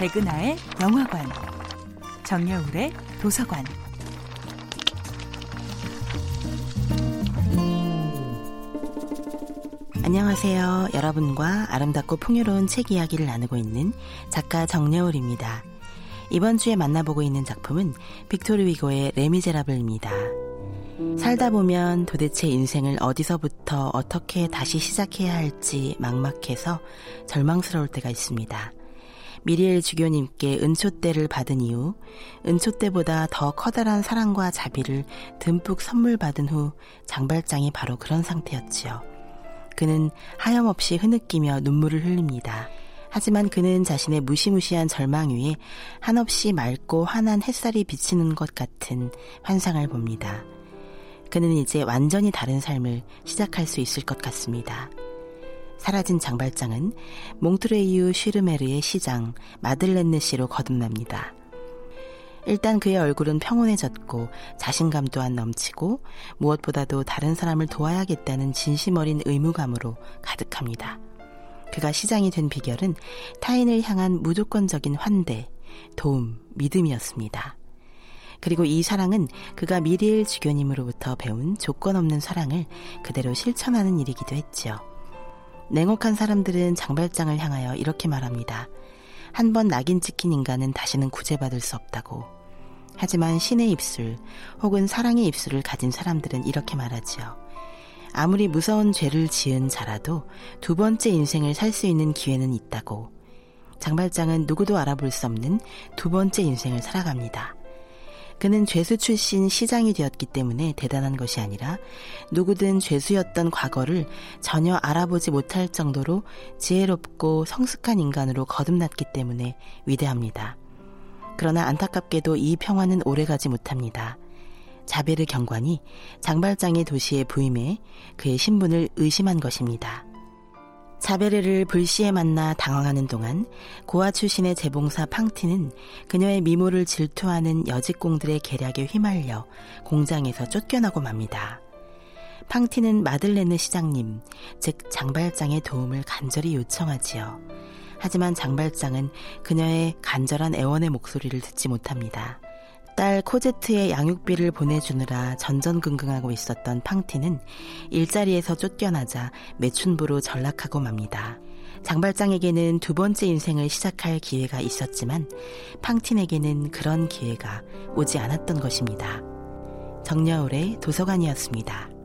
백은하의 영화관, 정여울의 도서관. 안녕하세요. 여러분과 아름답고 풍요로운 책 이야기를 나누고 있는 작가 정여울입니다. 이번 주에 만나보고 있는 작품은 빅토르 위고의 레미제라블입니다. 살다 보면 도대체 인생을 어디서부터 어떻게 다시 시작해야 할지 막막해서 절망스러울 때가 있습니다. 미리엘 주교님께 은초대를 받은 이후 은초대보다 더 커다란 사랑과 자비를 듬뿍 선물 받은 후 장발장이 바로 그런 상태였지요. 그는 하염없이 흐느끼며 눈물을 흘립니다. 하지만 그는 자신의 무시무시한 절망 위에 한없이 맑고 환한 햇살이 비치는 것 같은 환상을 봅니다. 그는 이제 완전히 다른 삶을 시작할 수 있을 것 같습니다. 사라진 장발장은 몽트레이유 슈르메르의 시장 마들렌느 씨로 거듭납니다. 일단 그의 얼굴은 평온해졌고 자신감 또한 넘치고 무엇보다도 다른 사람을 도와야겠다는 진심 어린 의무감으로 가득합니다. 그가 시장이 된 비결은 타인을 향한 무조건적인 환대, 도움, 믿음이었습니다. 그리고 이 사랑은 그가 미리엘 주교님으로부터 배운 조건 없는 사랑을 그대로 실천하는 일이기도 했지요. 냉혹한 사람들은 장발장을 향하여 이렇게 말합니다. 한 번 낙인 찍힌 인간은 다시는 구제받을 수 없다고. 하지만 신의 입술 혹은 사랑의 입술을 가진 사람들은 이렇게 말하지요. 아무리 무서운 죄를 지은 자라도 두 번째 인생을 살 수 있는 기회는 있다고. 장발장은 누구도 알아볼 수 없는 두 번째 인생을 살아갑니다. 그는 죄수 출신 시장이 되었기 때문에 대단한 것이 아니라 누구든 죄수였던 과거를 전혀 알아보지 못할 정도로 지혜롭고 성숙한 인간으로 거듭났기 때문에 위대합니다. 그러나 안타깝게도 이 평화는 오래가지 못합니다. 자베르 경관이 장발장의 도시에 부임해 그의 신분을 의심한 것입니다. 자베르를 불시에 만나 당황하는 동안 고아 출신의 재봉사 팡티는 그녀의 미모를 질투하는 여직공들의 계략에 휘말려 공장에서 쫓겨나고 맙니다. 팡티는 마들레느 시장님, 즉 장발장의 도움을 간절히 요청하지요. 하지만 장발장은 그녀의 간절한 애원의 목소리를 듣지 못합니다. 딸 코제트의 양육비를 보내주느라 전전긍긍하고 있었던 팡티는 일자리에서 쫓겨나자 매춘부로 전락하고 맙니다. 장발장에게는 두 번째 인생을 시작할 기회가 있었지만 팡틴에게는 그런 기회가 오지 않았던 것입니다. 정여울의 도서관이었습니다.